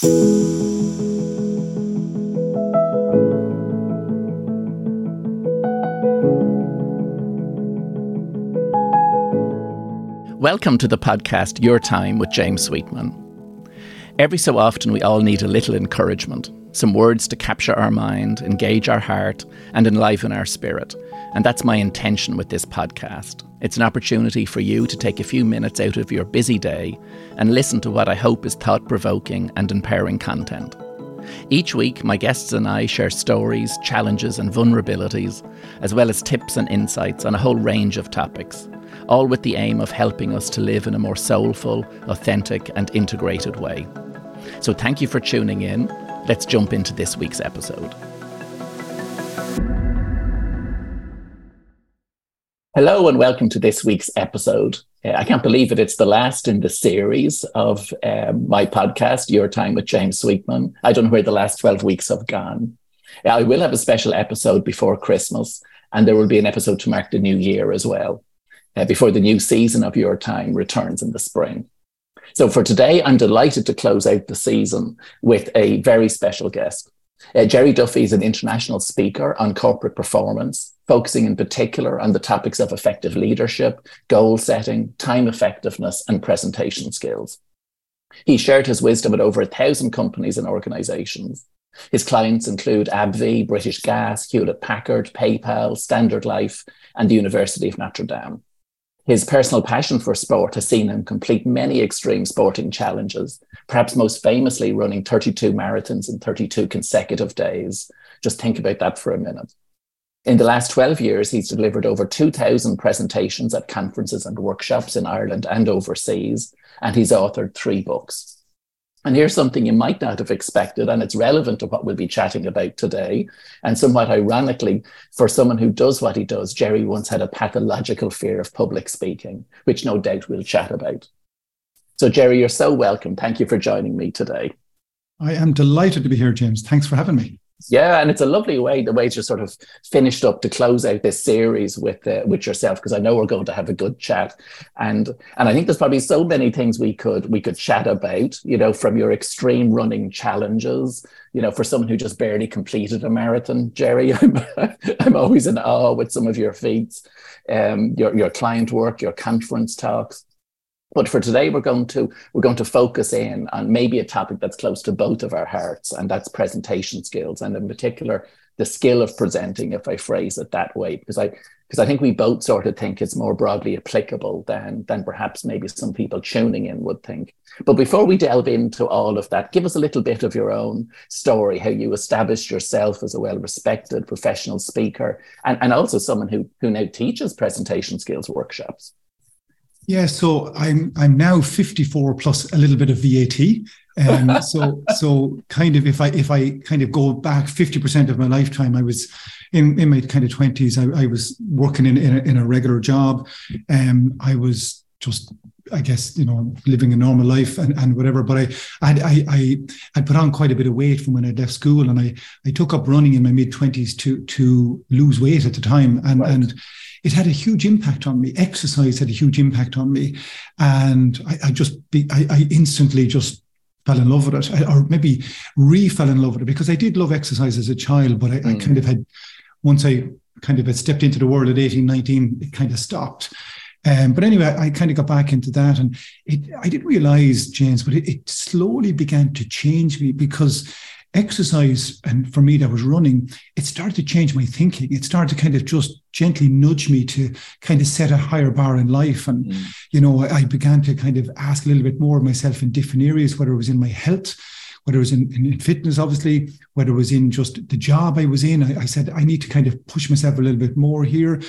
Welcome to the podcast Your Time with James Sweetman. Every so often, we all need a little encouragement, some words to capture our mind, engage our heart, and enliven our spirit. And that's my intention with this podcast. It's an opportunity for you to take a few minutes out of your busy day and listen to what I hope is thought provoking and empowering content. Each week, my guests and I share stories, challenges, and vulnerabilities, as well as tips and insights on a whole range of topics all with the aim of helping us to live in a more soulful, authentic, and integrated way. So, thank you for tuning in. Let's jump into this week's episode. Hello, and welcome to this week's episode. Uh, I can't believe it. It's the last in the series of um, my podcast, Your Time with James Sweetman. I don't know where the last 12 weeks have gone. I will have a special episode before Christmas, and there will be an episode to mark the new year as well uh, before the new season of your time returns in the spring. So for today, I'm delighted to close out the season with a very special guest. Uh, Gerry Duffy is an international speaker on corporate performance, focusing in particular on the topics of effective leadership, goal setting, time effectiveness, and presentation skills. He shared his wisdom at over a thousand companies and organizations. His clients include AbbVie, British Gas, Hewlett Packard, PayPal, Standard Life, and the University of Notre Dame. His personal passion for sport has seen him complete many extreme sporting challenges, perhaps most famously running 32 marathons in 32 consecutive days. Just think about that for a minute. In the last 12 years, he's delivered over 2,000 presentations at conferences and workshops in Ireland and overseas, and he's authored three books. And here's something you might not have expected, and it's relevant to what we'll be chatting about today. And somewhat ironically, for someone who does what he does, Gerry once had a pathological fear of public speaking, which no doubt we'll chat about. So, Gerry, you're so welcome. Thank you for joining me today. I am delighted to be here, James. Thanks for having me. Yeah, and it's a lovely way the way you sort of finished up to close out this series with uh, with yourself because I know we're going to have a good chat, and and I think there's probably so many things we could we could chat about. You know, from your extreme running challenges. You know, for someone who just barely completed a marathon, Gerry, I'm I'm always in awe with some of your feats, um, your your client work, your conference talks. But for today, we're going to we're going to focus in on maybe a topic that's close to both of our hearts, and that's presentation skills, and in particular, the skill of presenting, if I phrase it that way, because I because I think we both sort of think it's more broadly applicable than than perhaps maybe some people tuning in would think. But before we delve into all of that, give us a little bit of your own story, how you established yourself as a well-respected professional speaker, and, and also someone who who now teaches presentation skills workshops. Yeah, so I'm I'm now 54 plus a little bit of VAT. Um, so so kind of if I if I kind of go back 50% of my lifetime, I was in, in my kind of 20s, I, I was working in, in a, in, a, regular job. Um, I was just I guess you know living a normal life and, and whatever. But I I I I put on quite a bit of weight from when I left school, and I I took up running in my mid twenties to to lose weight at the time, and right. and it had a huge impact on me. Exercise had a huge impact on me, and I, I just be, I, I, instantly just fell in love with it, or maybe re fell in love with it because I did love exercise as a child, but I, mm. I kind of had once I kind of had stepped into the world at 18, 19, it kind of stopped. Um, but anyway, I kind of got back into that, and it, I didn't realize, James, but it, it slowly began to change me because exercise, and for me, that was running, it started to change my thinking. It started to kind of just gently nudge me to kind of set a higher bar in life. And, mm. you know, I began to kind of ask a little bit more of myself in different areas, whether it was in my health, whether it was in, in, fitness, obviously, whether it was in just the job I was in. I, I said, I need to kind of push myself a little bit more here.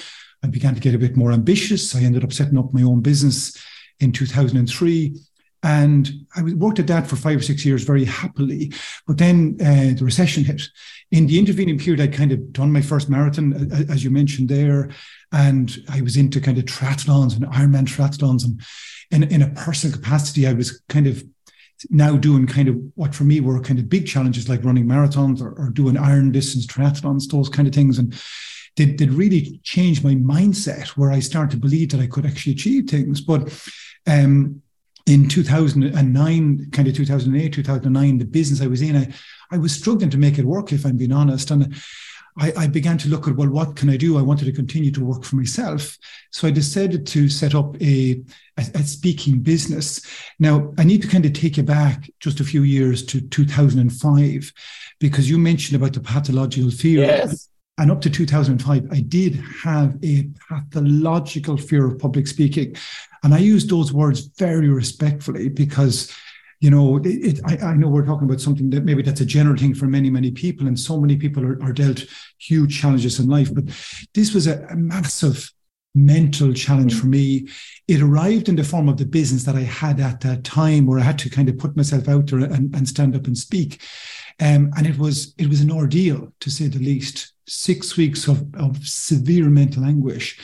I began to get a bit more ambitious. I ended up setting up my own business in 2003 and I worked at that for five or six years very happily. But then uh, the recession hit. In the intervening period, I'd kind of done my first marathon, as you mentioned there. And I was into kind of triathlons and Ironman triathlons. And in, in a personal capacity, I was kind of now doing kind of what for me were kind of big challenges like running marathons or, or doing iron distance triathlons, those kind of things. And did, did really change my mindset where I started to believe that I could actually achieve things. But um, in 2009, kind of 2008, 2009, the business I was in, I, I was struggling to make it work, if I'm being honest. And I, I, began to look at, well, what can I do? I wanted to continue to work for myself. So I decided to set up a, a, a speaking business. Now, I need to kind of take you back just a few years to 2005, because you mentioned about the pathological fear. Yes. And up to 2005, I did have a pathological fear of public speaking. And I use those words very respectfully because you know, it, it, I, I, know we're talking about something that maybe that's a general thing for many, many people, and so many people are, are dealt huge challenges in life. But this was a, a massive mental challenge for me. It arrived in the form of the business that I had at that time, where I had to kind of put myself out there and, and stand up and speak. Um, and it was it was an ordeal to say the least. Six weeks of, of severe mental anguish,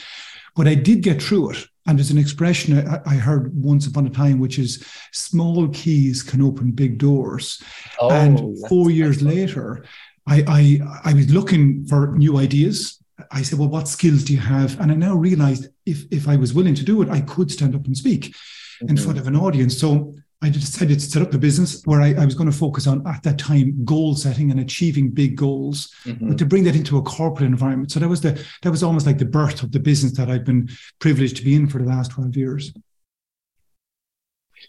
but I did get through it. And there's an expression I, heard once upon a time, which is small keys can open big doors. Oh, and four years later, I, I, I was looking for new ideas. I said, well, what skills do you have? And I now realized if, if I was willing to do it, I could stand up and speak mm-hmm. in front of an audience. So I decided to set up a business where I, I, was going to focus on at that time goal setting and achieving big goals, mm-hmm. but to bring that into a corporate environment. So that was the that was almost like the birth of the business that I've been privileged to be in for the last twelve years.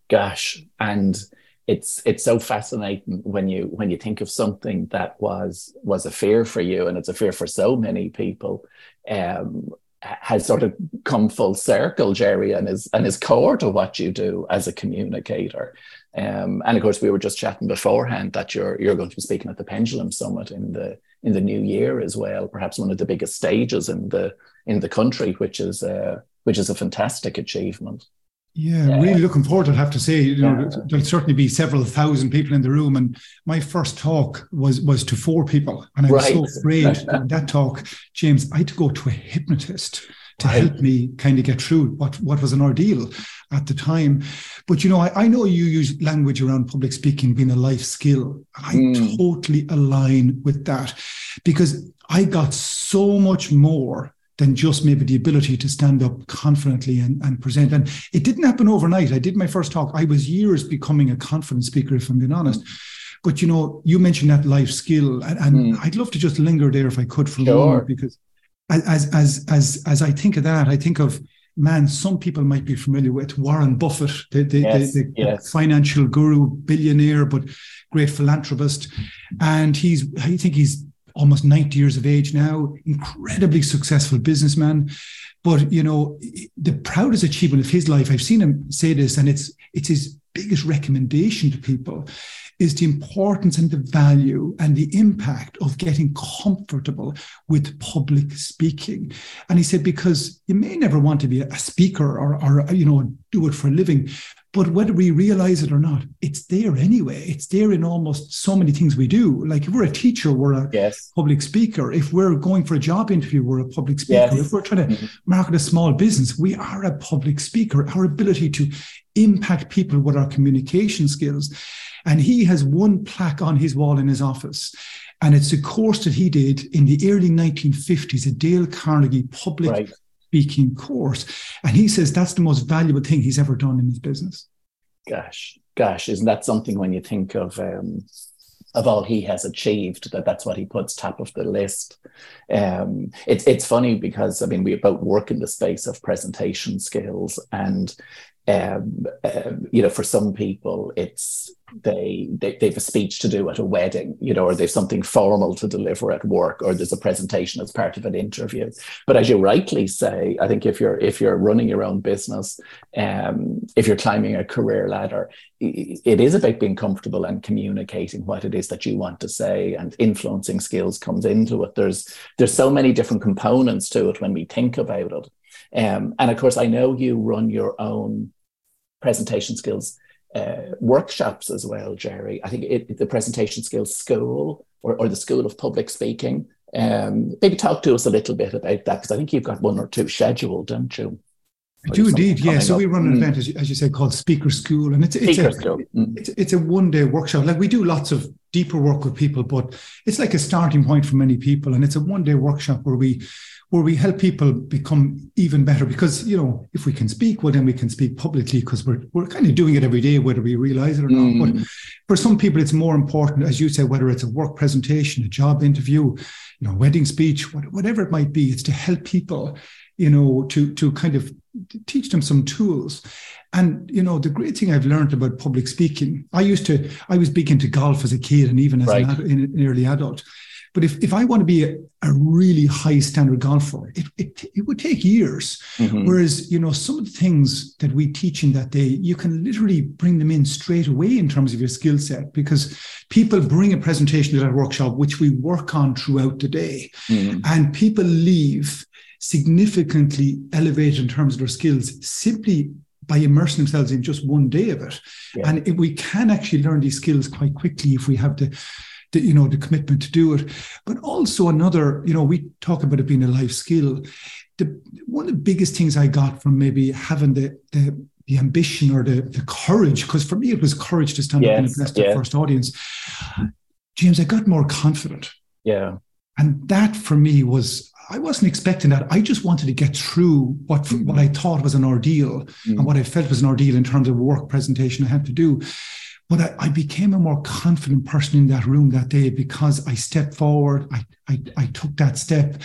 Gosh, and it's it's so fascinating when you when you think of something that was was a fear for you, and it's a fear for so many people. Um, has sort of come full circle, Gerry, and is and is core to what you do as a communicator. Um, and of course, we were just chatting beforehand that you're you're going to be speaking at the Pendulum Summit in the in the new year as well, perhaps one of the biggest stages in the in the country, which is uh, which is a fantastic achievement. Yeah, yeah, really looking forward. I'd have to say, you know, yeah. there'll certainly be several thousand people in the room. And my first talk was was to four people, and I was right. so afraid that talk, James. I had to go to a hypnotist to right. help me kind of get through what what was an ordeal at the time. But you know, I, I know you use language around public speaking being a life skill. I mm. totally align with that because I got so much more than just maybe the ability to stand up confidently and, and present. And it didn't happen overnight. I did my first talk. I was years becoming a confident speaker, if I'm being honest. But you know, you mentioned that life skill, and, and mm. I'd love to just linger there if I could for a sure. moment, because as as as as I think of that, I think of man. Some people might be familiar with Warren Buffett, the the, yes, the, the yes. financial guru, billionaire, but great philanthropist, and he's I think he's almost 90 years of age now, incredibly successful businessman. But you know, the proudest achievement of his life, I've seen him say this, and it's it's his biggest recommendation to people is the importance and the value and the impact of getting comfortable with public speaking. And he said, because you may never want to be a speaker or, or you know, do it for a living, but whether we realize it or not, it's there anyway. It's there in almost so many things we do. Like if we're a teacher, we're a yes. public speaker. If we're going for a job interview, we're a public speaker. Yes. If we're trying to mm-hmm. market a small business, we are a public speaker. Our ability to impact people with our communication skills. And he has one plaque on his wall in his office. And it's a course that he did in the early 1950s, a Dale Carnegie public right speaking course. And he says that's the most valuable thing he's ever done in his business. Gosh, gosh, isn't that something when you think of um, of all he has achieved that that's what he puts top of the list. Um, it's it's funny because I mean we both work in the space of presentation skills and um, um, you know, for some people, it's they, they they have a speech to do at a wedding, you know, or they've something formal to deliver at work, or there's a presentation as part of an interview. But as you rightly say, I think if you're if you're running your own business, um, if you're climbing a career ladder, it is about being comfortable and communicating what it is that you want to say, and influencing skills comes into it. There's there's so many different components to it when we think about it. Um, and of course, I know you run your own presentation skills uh, workshops as well, Gerry. I think it, the presentation skills school or, or the School of Public Speaking. Um, maybe talk to us a little bit about that because I think you've got one or two scheduled, don't you? I do indeed, yeah. So up. we run an mm. event, as you, as you, said, called Speaker School, and it's it's a, mm. it's, it's, a one day workshop. Like we do lots of deeper work with people, but it's like a starting point for many people. And it's a one day workshop where we where we help people become even better because you know if we can speak well then we can speak publicly because we're, we're kind of doing it every day whether we realize it or mm. not but for some people it's more important as you say whether it's a work presentation a job interview you know wedding speech whatever it might be it's to help people you know to to kind of teach them some tools and you know the great thing i've learned about public speaking i used to i was big into golf as a kid and even as right. an, an early adult but if, if I want to be a, a really high standard golfer, it, it, it would take years. Mm-hmm. Whereas, you know, some of the things that we teach in that day, you can literally bring them in straight away in terms of your skill set because people bring a presentation to that workshop, which we work on throughout the day. Mm-hmm. And people leave significantly elevated in terms of their skills simply by immersing themselves in just one day of it. Yeah. And we can actually learn these skills quite quickly if we have the the, you know the commitment to do it. But also another you know we talk about it being a life skill. The one of the biggest things i got from maybe having the the, the ambition or the, the courage because for me it was courage to stand yes, up and address the first audience. James i got more confident. Yeah. And that for me was I wasn't expecting that. I just wanted to get through what mm what I thought was an ordeal mm and what I felt was an ordeal in terms of work presentation I had to do. But I, I, became a more confident person in that room that day because I stepped forward, I, I, I took that step,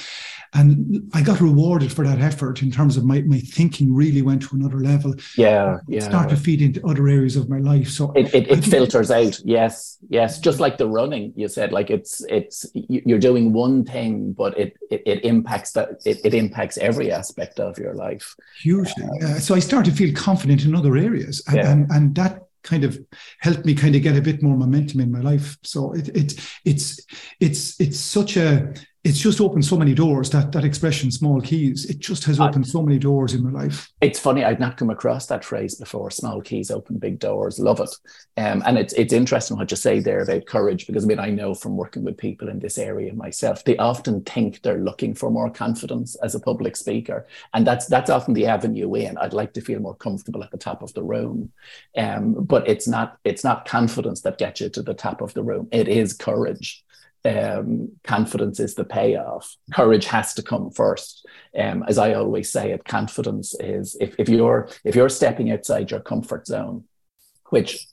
and I got rewarded for that effort in terms of my, my thinking really went to another level. Yeah, yeah. Start to feed into other areas of my life. So it, it, it filters out. Yes, yes. Just like the running, you said, like it's it's you're doing one thing, but it it, it impacts that it, it impacts every aspect of your life. Hugely. Uh, so I started to feel confident in other areas, and, yeah. and, and that kind of helped me kind of get a bit more momentum in my life. So it, it it's it's it's such a it's just opened so many doors that that expression small keys. It just has opened I, so many doors in my life. It's funny i'd not come across that phrase before small keys open big doors. Love it. Um, and it's it's interesting what you say there about courage because i mean i know from working with people in this area myself they often think they're looking for more confidence as a public speaker. And that's that's often the avenue in. I'd like to feel more comfortable at the top of the room. Um, but it's not it's not confidence that gets you to the top of the room. It is courage um, confidence is the payoff. Courage has to come first. Um, as I always say, it confidence is if, if you're if you're stepping outside your comfort zone, which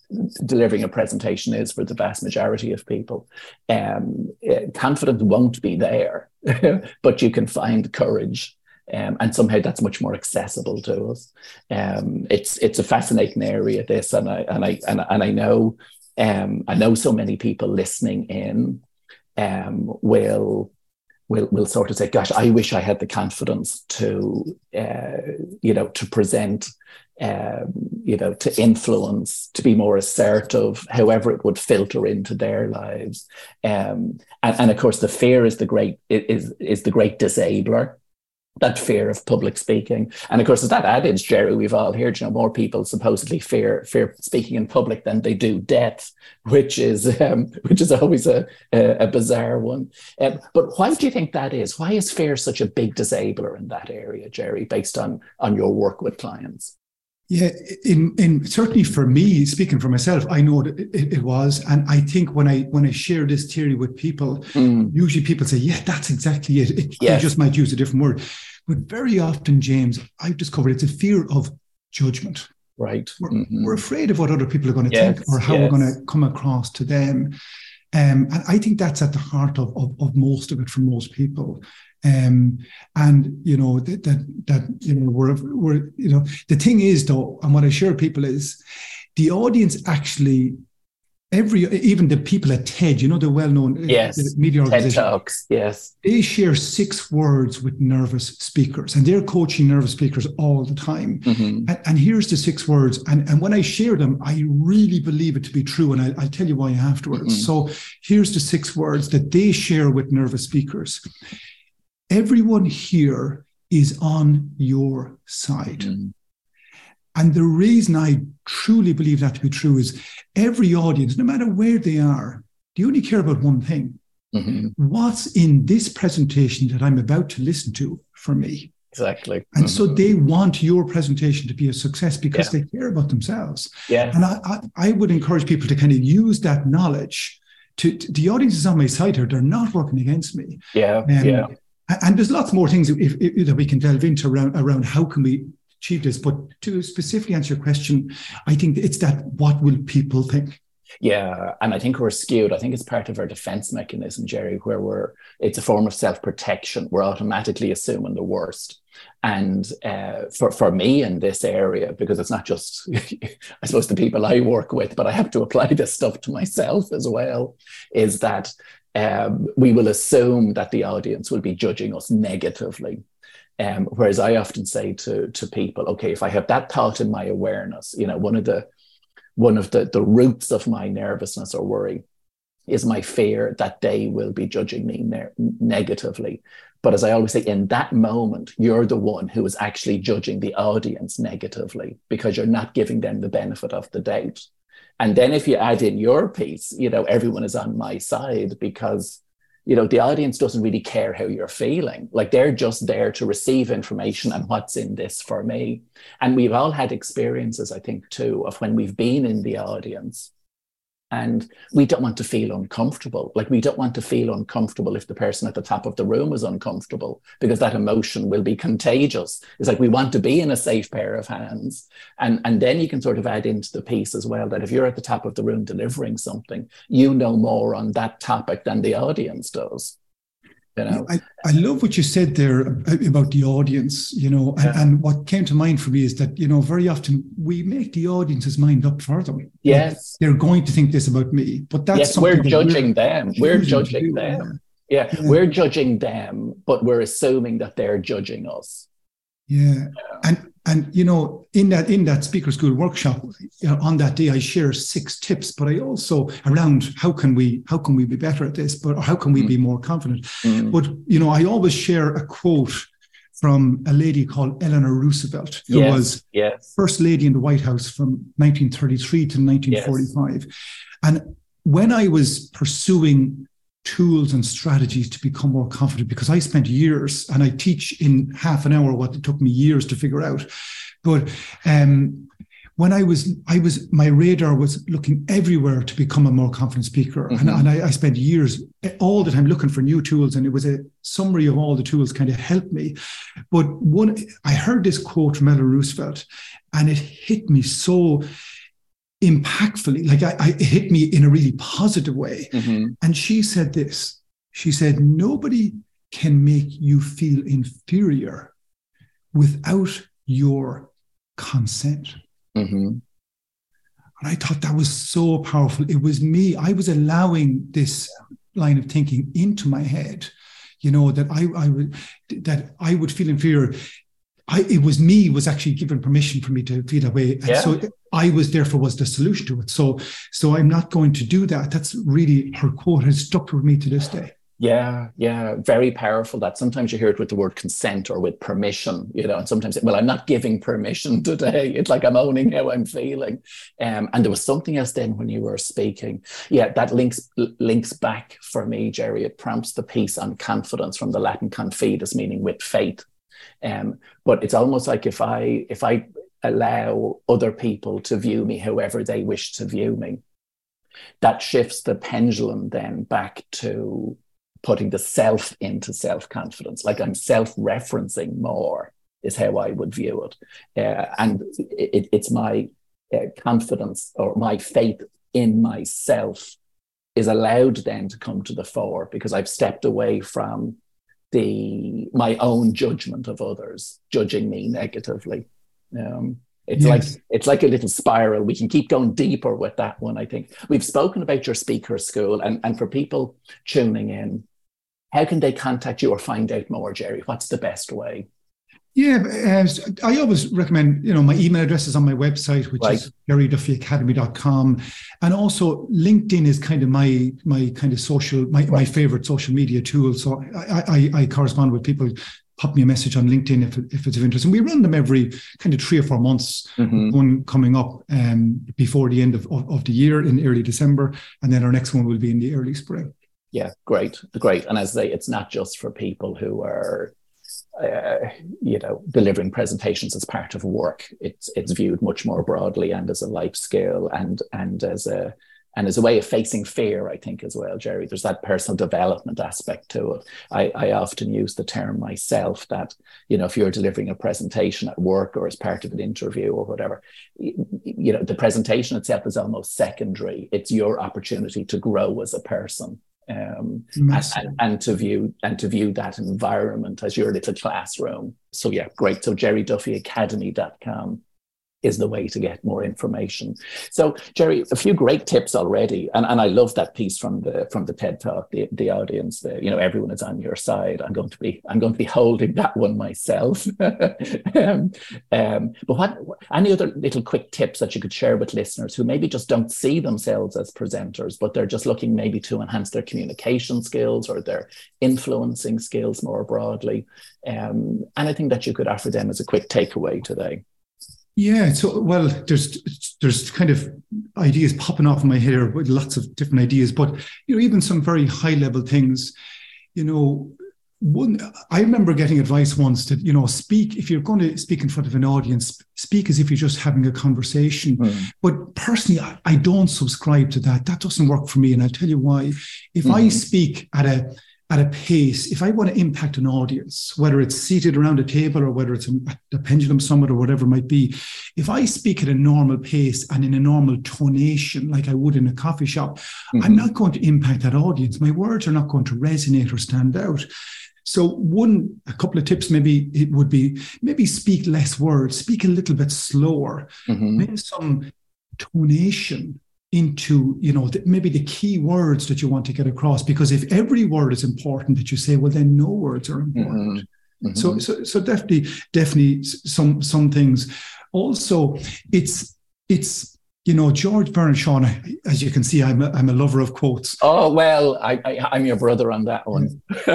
delivering a presentation is for the vast majority of people, um, eh, confidence won't be there, but you can find courage. Um, and somehow that's much more accessible to us. Um, it's it's a fascinating area, this, and I and I and, and I know um, I know so many people listening in um, will will will sort of say, "Gosh, I wish I had the confidence to, uh, you know, to present, um, you know, to influence, to be more assertive, however it would filter into their lives." Um, and, and of course, the fear is the great is is the great disabler that fear of public speaking. And of course, it's that adage, Gerry, we've all heard, you know, more people supposedly fear fear speaking in public than they do death, which is um, which is always a, a, a bizarre one. Um, but why do you think that is? Why is fear such a big disabler in that area, Gerry, based on on your work with clients? Yeah, in in certainly for me, speaking for myself, I know that it, it was, and I think when I when I share this theory with people, mm. usually people say, "Yeah, that's exactly it." it yes. They just might use a different word, but very often, James, I've discovered it's a fear of judgment. Right. We're, mm-hmm. we're afraid of what other people are going to yes. think or how yes. we're going to come across to them. Um, and I think that's at the heart of, of, of most of it for most people. Um, and you know that, that that you know we're we're you know the thing is though, and what I share with people is the audience actually every even the people at TED, you know, the well-known uh, yes. media organization, TED Talks, yes, they share six words with nervous speakers, and they're coaching nervous speakers all the time. Mm-hmm. And, and, here's the six words, and and when I share them, I really believe it to be true, and I, will tell you why afterwards. Mm-hmm. So here's the six words that they share with nervous speakers. Everyone here is on your side. Mm-hmm. And the reason I truly believe that to be true is every audience, no matter where they are, they only care about one thing. Mm-hmm. What's in this presentation that I'm about to listen to for me? Exactly. And mm-hmm. so they want your presentation to be a success because yeah. they care about themselves. Yeah. And I, I, I would encourage people to kind of use that knowledge to, to, the audience is on my side here. They're not working against me. Yeah, um, yeah. And there's lots more things if, if, that we can delve into around around how can we achieve this. But to specifically answer your question, I think it's that what will people think? Yeah, and I think we're skewed. I think it's part of our defense mechanism, Gerry, where we're it's a form of self protection. We're automatically assuming the worst. And uh, for for me in this area, because it's not just I suppose the people I work with, but I have to apply this stuff to myself as well. Is that um, we will assume that the audience will be judging us negatively. Um, whereas I often say to to people, okay, if I have that thought in my awareness, you know, one of the one of the, the roots of my nervousness or worry is my fear that they will be judging me ne- negatively. But as I always say, in that moment, you're the one who is actually judging the audience negatively because you're not giving them the benefit of the doubt. And then if you add in your piece, you know, everyone is on my side because you know the audience doesn't really care how you're feeling. Like they're just there to receive information and what's in this for me. And we've all had experiences i think too of when we've been in the audience and we don't want to feel uncomfortable. Like we don't want to feel uncomfortable if the person at the top of the room is uncomfortable because that emotion will be contagious. It's like we want to be in a safe pair of hands. And, and then you can sort of add into the piece as well that if you're at the top of the room delivering something, you know more on that topic than the audience does. You know? I, I love what you said there about the audience, you know, and, yeah. and, what came to mind for me is that, you know, very often we make the audience's mind up for them. Yes. Like they're going to think this about me, but that's yes, we're judging we're, them. We're judging them. Yeah. Yeah. yeah. We're judging them, but we're assuming that they're judging us. Yeah. yeah. And and you know, in that in that speaker school workshop, you know, on that day, I share six tips, but I also around how can we how can we be better at this, but how can we mm. be more confident? Mm. But you know, I always share a quote from a lady called Eleanor Roosevelt, who yes, was yes. first lady in the White House from 1933 to 1945. Yes. And when I was pursuing tools and strategies to become more confident because I spent years and I teach in half an hour what it took me years to figure out. But um, when I was, I was, my radar was looking everywhere to become a more confident speaker. Mm-hmm. And, and I, I, spent years all the time looking for new tools. And it was a summary of all the tools kind of helped me. But one, I heard this quote from Eleanor Roosevelt and it hit me so impactfully, like I, I, hit me in a really positive way. Mm-hmm. And she said this she said, Nobody can make you feel inferior without your consent. Mm-hmm. And I thought that was so powerful. It was me, I was allowing this line of thinking into my head. You know that I, I would that I would feel inferior I, it was me was actually given permission for me to feel that way. And yeah. so I was therefore was the solution to it. So so I'm not going to do that. That's really her quote has stuck with me to this day. Yeah, yeah, very powerful. That sometimes you hear it with the word consent or with permission, you know, and sometimes, well, I'm not giving permission today. It's like I'm owning how I'm feeling. Um, and there was something else then when you were speaking. Yeah, that links links back for me, Gerry. It prompts the piece on confidence from the Latin confidus, meaning with faith. Um, but it's almost like if I if I allow other people to view me however they wish to view me, that shifts the pendulum then back to putting the self into self confidence. Like I'm self referencing more is how I would view it, uh, and it, it's my uh, confidence or my faith in myself is allowed then to come to the fore because I've stepped away from the my own judgment of others judging me negatively. Um, it's yes. like it's like a little spiral. We can keep going deeper with that one. I think we've spoken about your speaker school, and and for people tuning in, how can they contact you or find out more, Gerry? What's the best way? Yeah, uh, I always recommend, you know, my email address is on my website, which right. is gerryduffyacademy.com. And also LinkedIn is kind of my my kind of social, my, right. my favorite social media tool. So I, I, I, correspond with people, pop me a message on LinkedIn if, if it's of interest. And we run them every kind of three or four months, mm-hmm. one coming up um, before the end of, of, of the year in early December. And then our next one will be in the early spring. Yeah, great, great. And as they, it's not just for people who are uh, you know, delivering presentations as part of work. It's it's viewed much more broadly and as a life skill and and as a and as a way of facing fear, I think as well, Gerry. There's that personal development aspect to it. I, I often use the term myself that you know if you're delivering a presentation at work or as part of an interview or whatever, you, you know the presentation itself is almost secondary. It's your opportunity to grow as a person. Um, and, and, and, to view and to view that environment as your little classroom. So yeah, great. So gerryduffyacademy.com is the way to get more information. So, Gerry, a few great tips already, and, and I love that piece from the from the TED Talk. The, the audience, the, you know, everyone is on your side. I'm going to be I'm going to be holding that one myself. um, um, but what any other little quick tips that you could share with listeners who maybe just don't see themselves as presenters, but they're just looking maybe to enhance their communication skills or their influencing skills more broadly? Um, anything that you could offer them as a quick takeaway today? Yeah, so well, there's there's kind of ideas popping off in my head with lots of different ideas, but you know, even some very high level things. You know, one I remember getting advice once that you know, speak if you're going to speak in front of an audience, speak as if you're just having a conversation. Mm. But personally, I, I, don't subscribe to that. That doesn't work for me, and I'll tell you why. If mm. I hmm. speak at a at a pace, if I want to impact an audience, whether it's seated around a table or whether it's a, a, pendulum summit or whatever it might be, if I speak at a normal pace and in a normal tonation, like I would in a coffee shop, mm-hmm. I'm not going to impact that audience. My words are not going to resonate or stand out. So one, a couple of tips, maybe it would be maybe speak less words, speak a little bit slower, mm-hmm. maybe some tonation into you know the, maybe the key words that you want to get across because if every word is important that you say well then no words are important mm-hmm. Mm-hmm. So, so so definitely definitely some some things also it's it's you know George Bernard Shaw as you can see I'm a, I'm a lover of quotes oh well I, I am your brother on that one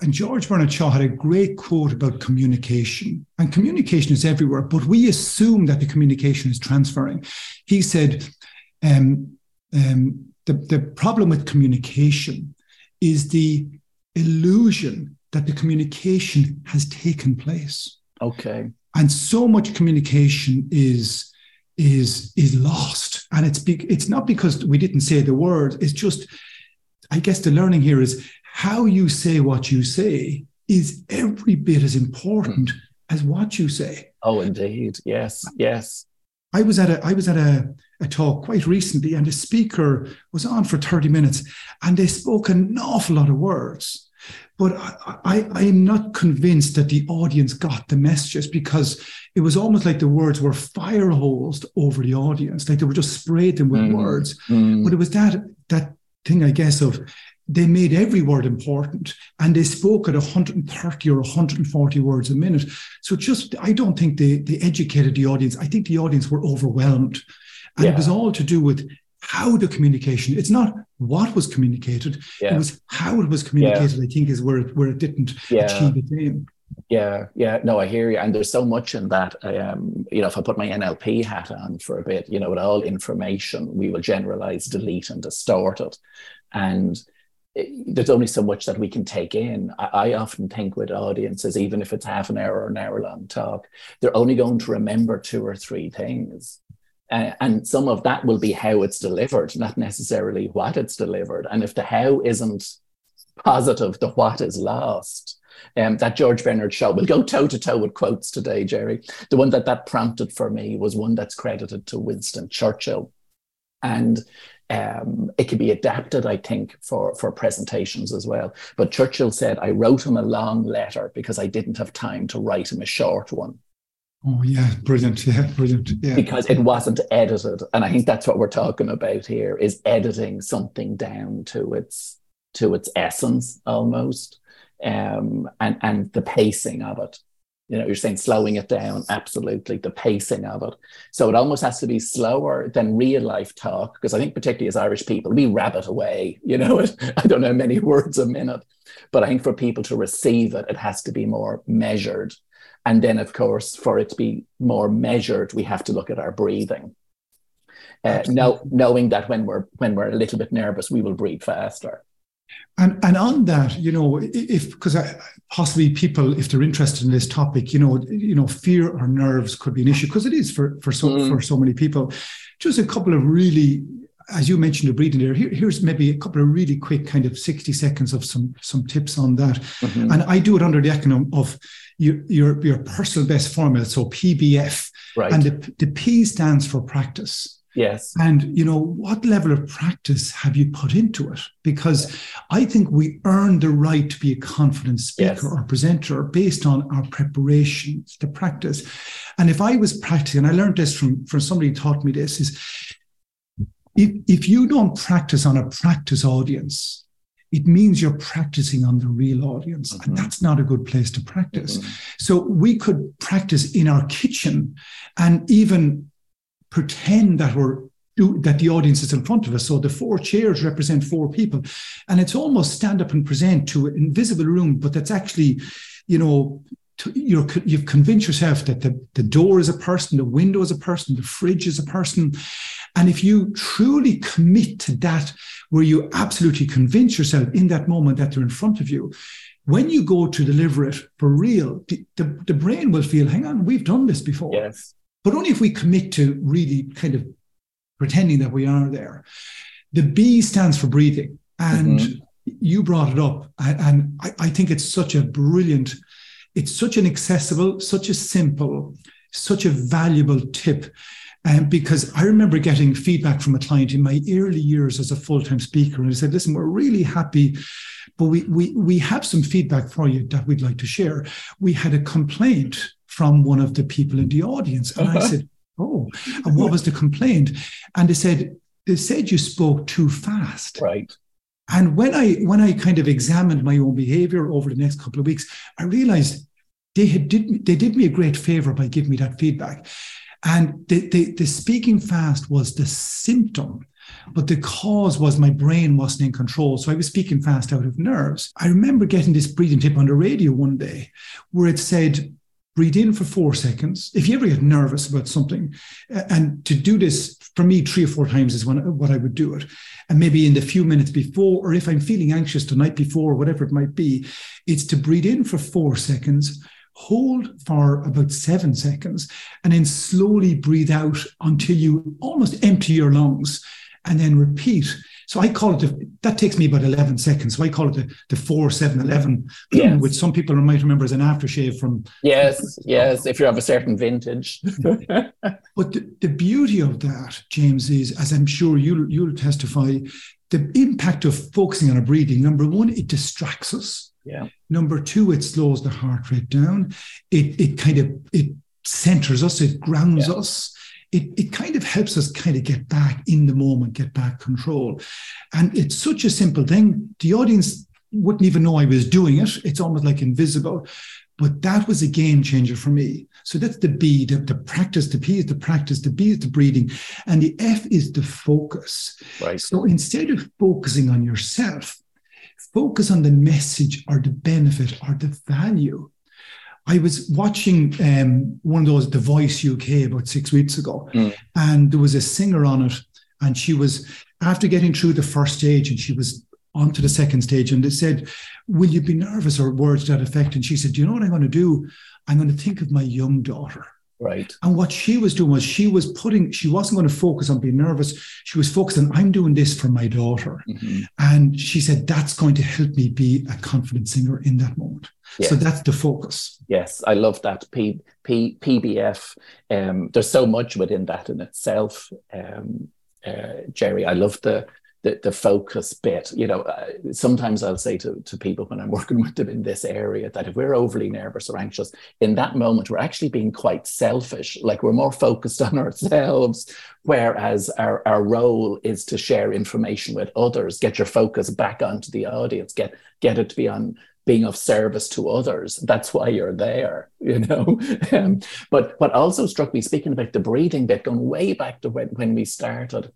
and George Bernard Shaw had a great quote about communication. And communication is everywhere, but we assume that the communication is transferring. He said, um, um, the, the problem with communication is the illusion that the communication has taken place. Okay. And so much communication is is is lost, and it's be, it's not because we didn't say the word. It's just, I guess, the learning here is how you say what you say is every bit as important as what you say. Oh, indeed. Yes. Yes. I was at a I was at a, a talk quite recently, and the speaker was on for 30 minutes and they spoke an awful lot of words. But I, I, I am not convinced that the audience got the messages because it was almost like the words were fire hosed over the audience, like they were just sprayed them with mm. words. Mm. But it was that that thing, I guess, of they made every word important and they spoke at 130 or 140 words a minute. So just, I don't think they, they educated the audience. I think the audience were overwhelmed. And yeah. it was all to do with how the communication, it's not what was communicated, yeah. it was how it was communicated, yeah. I think is where it, where it didn't achieve its aim. Yeah, yeah, no, I hear you. And there's so much in that. Um, you know, if I put my NLP hat on for a bit, you know, with all information, we will generalize, delete, and distort it. And there's only so much that we can take in. I, I, often think with audiences, even if it's half an hour or an hour long talk, they're only going to remember two or three things. Uh, and some of that will be how it's delivered, not necessarily what it's delivered. And if the how isn't positive, the what is lost. Um, that George Bernard Shaw will go toe to toe with quotes today, Gerry. The one that that prompted for me was one that's credited to Winston Churchill. And um, it can be adapted, I think, for, for presentations as well. But Churchill said, I wrote him a long letter because I didn't have time to write him a short one. Oh, yeah, brilliant. Yeah, brilliant. Yeah. Because it wasn't edited. And I think that's what we're talking about here is editing something down to its to its essence almost. Um, and and the pacing of it you know you're saying slowing it down absolutely the pacing of it so it almost has to be slower than real life talk because i think particularly as irish people we rabbit away you know i don't know many words a minute but i think for people to receive it it has to be more measured and then of course for it to be more measured we have to look at our breathing uh, know, knowing that when we're when we're a little bit nervous we will breathe faster and and on that, you know, if because possibly people, if they're interested in this topic, you know, you know, fear or nerves could be an issue because it is for for so mm. for so many people. Just a couple of really, as you mentioned, the breathing there. Here, here's maybe a couple of really quick, kind of sixty seconds of some some tips on that. Mm-hmm. And I do it under the acronym of your your, your personal best formula, so PBF. Right. And the, the P stands for practice. Yes. And, you know, what level of practice have you put into it? Because I think we earn the right to be a confident speaker yes. or presenter based on our preparations, the practice. And if I was practicing, and I learned this from, from somebody who taught me this, is if, if you don't practice on a practice audience, it means you're practicing on the real audience. Mm-hmm. And that's not a good place to practice. Mm-hmm. So we could practice in our kitchen and even pretend that we're do, that the audience is in front of us. So the four chairs represent four people, and it's almost stand up and present to an invisible room, but that's actually, you know, to, you're, you've convinced yourself that the, the door is a person, the window is a person, the fridge is a person. And if you truly commit to that, where you absolutely convince yourself in that moment that they're in front of you, when you go to deliver it for real, the, the, the brain will feel, hang on, we've done this before. Yes but only if we commit to really kind of pretending that we are there. The B stands for breathing. And mm-hmm. you brought it up. And I, I think it's such a brilliant, it's such an accessible, such a simple, such a valuable tip. Um, because I remember getting feedback from a client in my early years as a full-time speaker, and I said, "Listen, we're really happy, but we we we have some feedback for you that we'd like to share. We had a complaint from one of the people in the audience. And I said, Oh, and what was the complaint? And they said, they said you spoke too fast. Right. And when I when I kind of examined my own behavior over the next couple of weeks, I realized they had did they did me a great favor by giving me that feedback. And the, the, the speaking fast was the symptom, but the cause was my brain wasn't in control. So I was speaking fast out of nerves. I remember getting this breathing tip on the radio one day where it said, breathe in for four seconds. If you ever get nervous about something, and to do this for me three or four times is when what I would do it, and maybe in the few minutes before, or if I'm feeling anxious the night before, whatever it might be, it's to breathe in for four seconds, hold for about seven seconds, and then slowly breathe out until you almost empty your lungs, and then repeat. So I call it, the, that takes me about 11 seconds. So I call it the, the 4 7 11, yes. which some people might remember as an aftershave from. Yes, yes, if you have a certain vintage. but the, the beauty of that, James, is, as I'm sure you'll, you'll testify, the impact of focusing on a breathing. Number one, it distracts us. Yeah. Number two, it slows the heart rate down. It, it kind of, it centers us, it grounds yeah. us it, it kind of helps us kind of get back in the moment, get back control. And it's such a simple thing. The audience wouldn't even know I was doing it. It's almost like invisible. But that was a game changer for me. So that's the B, the, the practice, the P is the practice, the B is the breathing, and the F is the focus. Right. So instead of focusing on yourself, focus on the message or the benefit or the value I was watching um, one of those The Voice UK about six weeks ago, mm. and there was a singer on it, and she was after getting through the first stage, and she was onto the second stage, and they said, "Will you be nervous?" or words to that effect, and she said, you know what I'm going to do? I'm going to think of my young daughter." Right. And what she was doing was she was putting, she wasn't going to focus on being nervous. She was focused on, I'm doing this for my daughter. Mm-hmm. And she said, that's going to help me be a confident singer in that moment. Yes. So that's the focus. Yes, I love that. P, P, PBF. Um, there's so much within that in itself. Um, uh, Gerry, I love the the, the focus bit. You know, uh, sometimes I'll say to, to people when I'm working with them in this area that if we're overly nervous or anxious, in that moment, we're actually being quite selfish. Like we're more focused on ourselves, whereas our, our role is to share information with others, get your focus back onto the audience, get, get it to be on being of service to others. That's why you're there, you know. um, but what also struck me, speaking about the breathing bit, going way back to when, when we started,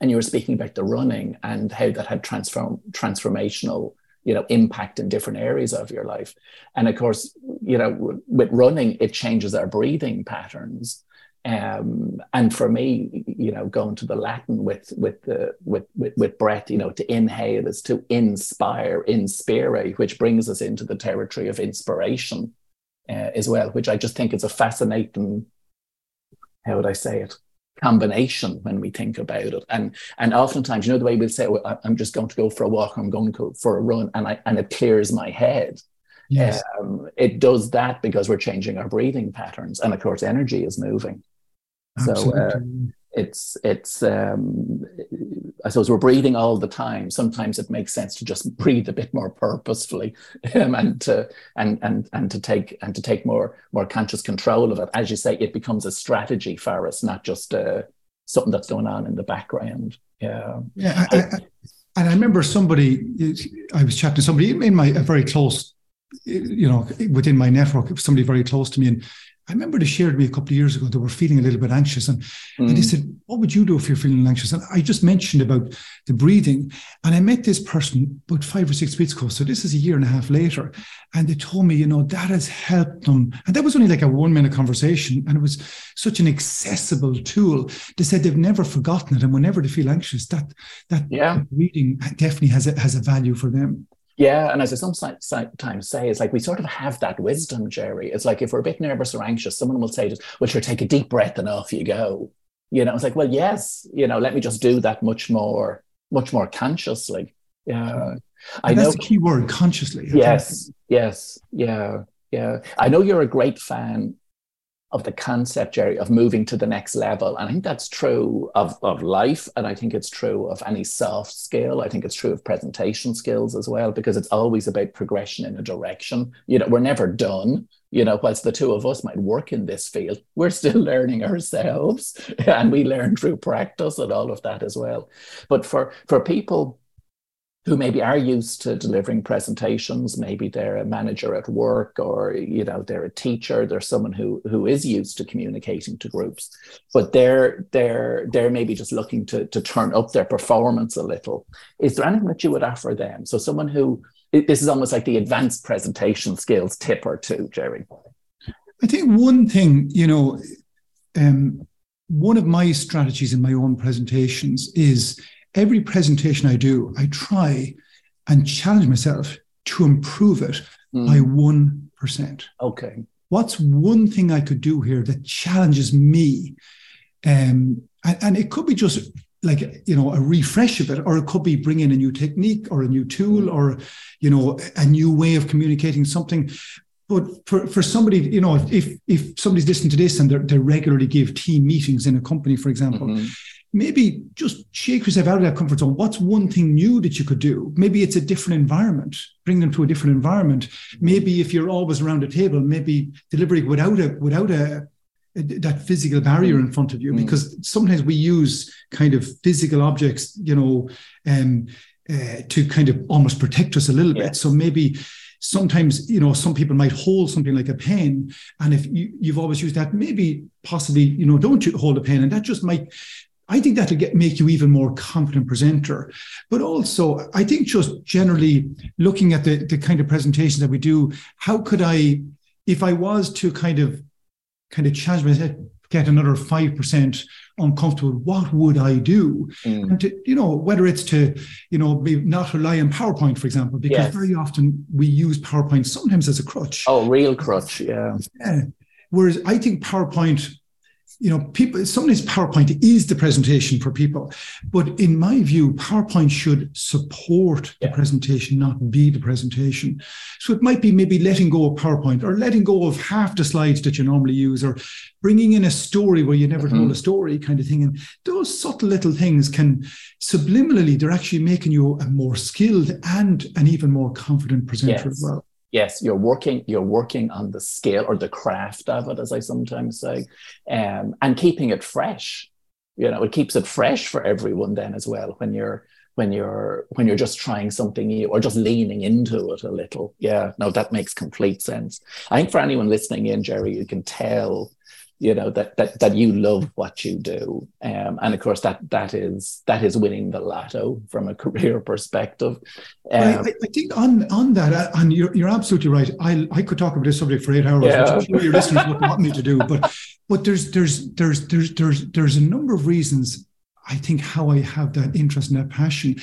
and you were speaking about the running and how that had transform transformational you know impact in different areas of your life. And of course you know with running it changes our breathing patterns. Um, and for me you know going to the latin with with the with, with with breath you know to inhale is to inspire inspire which brings us into the territory of inspiration uh, as well which i just think is a fascinating how would i say it combination when we think about it. And and oftentimes, you know, the way we'll say, well, I'm just going to go for a walk, I'm going to go for a run, and I and it clears my head. Yes. Um, it does that because we're changing our breathing patterns. And of course, energy is moving. Absolutely. So uh, it's it's um, I suppose we're breathing all the time. Sometimes it makes sense to just breathe a bit more purposefully um, and to and and and to take and to take more more conscious control of it. As you say, it becomes a strategy for us, not just uh, something that's going on in the background. Yeah. Yeah. I, I, and I remember somebody I was chatting to somebody in my very close you know, within my network, somebody very close to me. And I remember they shared with me a couple of years ago, they were feeling a little bit anxious. And, mm. and they said, What would you do if you're feeling anxious? And I just mentioned about the breathing. And I met this person about five or six weeks ago. So this is a year and a half later. And they told me, you know, that has helped them. And that was only like a one minute conversation. And it was such an accessible tool. They said they've never forgotten it. And whenever they feel anxious, that that yeah. reading definitely has a, has a value for them. Yeah, and as I sometimes say, it's like we sort of have that wisdom, Gerry. It's like if we're a bit nervous or anxious, someone will say, "Just well, sure, take a deep breath and off you go." You know, it's like, well, yes, you know, let me just do that much more, much more consciously. Yeah, I know. That's the key word, consciously. Yes, yes, yeah, yeah. I know you're a great fan of the concept, Gerry, of moving to the next level. And I think that's true of, of life. And I think it's true of any soft skill. I think it's true of presentation skills as well, because it's always about progression in a direction. You know, we're never done. You know, whilst the two of us might work in this field, we're still learning ourselves and we learn through practice and all of that as well. But for, for people who maybe are used to delivering presentations. Maybe they're a manager at work or you know they're a teacher. They're someone who who is used to communicating to groups. But they're they're they're maybe just looking to to turn up their performance a little. Is there anything that you would offer them? So someone who this is almost like the advanced presentation skills tip or two Gerry. I think one thing you know um, one of my strategies in my own presentations is every presentation I do, I try and challenge myself to improve it mm. by 1%. Okay. What's one thing I could do here that challenges me? Um, and, and it could be just like you know a refresh of it or it could be bringing a new technique or a new tool mm. or you know a new way of communicating something but for, for somebody you know if if somebody's listening to this and they regularly give team meetings in a company for example mm-hmm maybe just shake yourself out of that comfort zone. What's one thing new that you could do? Maybe it's a different environment. Bring them to a different environment. Maybe if you're always around a table, maybe delivering without a without a, a that physical barrier in front of you, mm. because sometimes we use kind of physical objects, you know, um, uh, to kind of almost protect us a little yeah. bit. So maybe sometimes you know some people might hold something like a pen and if you, you've always used that maybe possibly you know don't hold a pen and that just might I think that'll get make you even more confident presenter. But also, I think just generally looking at the, the kind of presentations that we do, how could I, if I was to kind of kind of challenge myself, get another five percent uncomfortable, what would I do? Mm. And to, you know, whether it's to, you know, be not rely on PowerPoint, for example, because yes. very often we use PowerPoint sometimes as a crutch. Oh, real crutch, yeah. Yeah. Whereas I think PowerPoint you know, people sometimes PowerPoint is the presentation for people, but in my view, PowerPoint should support yeah. the presentation, not be the presentation. So it might be maybe letting go of PowerPoint or letting go of half the slides that you normally use, or bringing in a story where you never mm-hmm. told a story, kind of thing. And those subtle little things can subliminally, they're actually making you a more skilled and an even more confident presenter yes. as well yes you're working you're working on the skill or the craft of it as i sometimes say um, and keeping it fresh. You know it keeps it fresh for everyone then as well when you're when you're when you're just trying something new or just leaning into it a little. Yeah no that makes complete sense. I think for anyone listening in Gerry you can tell you know that that that you love what you do. Um, and of course that that is that is winning the lotto from a career perspective. Um, I, I, think on on that uh, and you're, you're absolutely right. I, I could talk about this subject for eight hours yeah. which I'm sure your listeners would want me to do but but there's there's there's there's there's there's a number of reasons I think how I have that interest and that passion.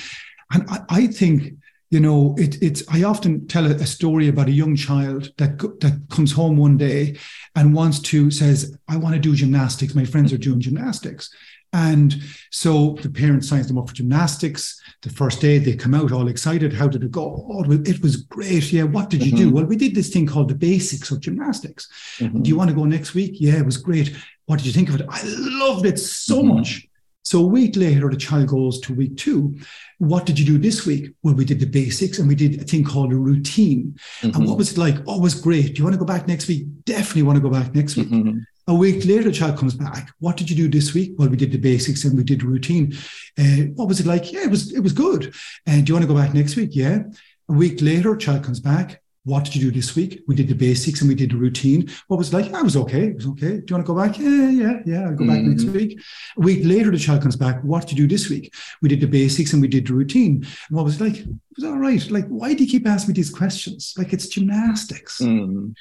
And I, I think you know, it, it's. I often tell a, a, story about a young child that that comes home one day and wants to says, "I want to do gymnastics. My friends are doing gymnastics," and so the parent signs them up for gymnastics. The first day they come out all excited. How did it go? Oh, it was great. Yeah. What did you mm-hmm. do? Well, we did this thing called the basics of gymnastics. Mm-hmm. Do you want to go next week? Yeah, it was great. What did you think of it? I loved it so mm-hmm. much. So a week later, the child goes to week two. What did you do this week? Well, we did the basics and we did a thing called a routine. Mm-hmm. And what was it like? Oh, it was great. Do you want to go back next week? Definitely want to go back next week. Mm-hmm. A week later, the child comes back. What did you do this week? Well, we did the basics and we did the routine. Uh, what was it like? Yeah, it was it was good. And do you want to go back next week? Yeah. A week later, child comes back. What did you do this week? We did the basics and we did the routine. What was it like? I was okay. It was okay. Do you want to go back? Yeah, yeah, yeah. I'll go mm-hmm. back next mm-hmm. week. A week later, the child comes back. What did you do this week? We did the basics and we did the routine. And what was it like? It was all right. Like, why do you keep asking me these questions? Like, it's gymnastics. Mm-hmm.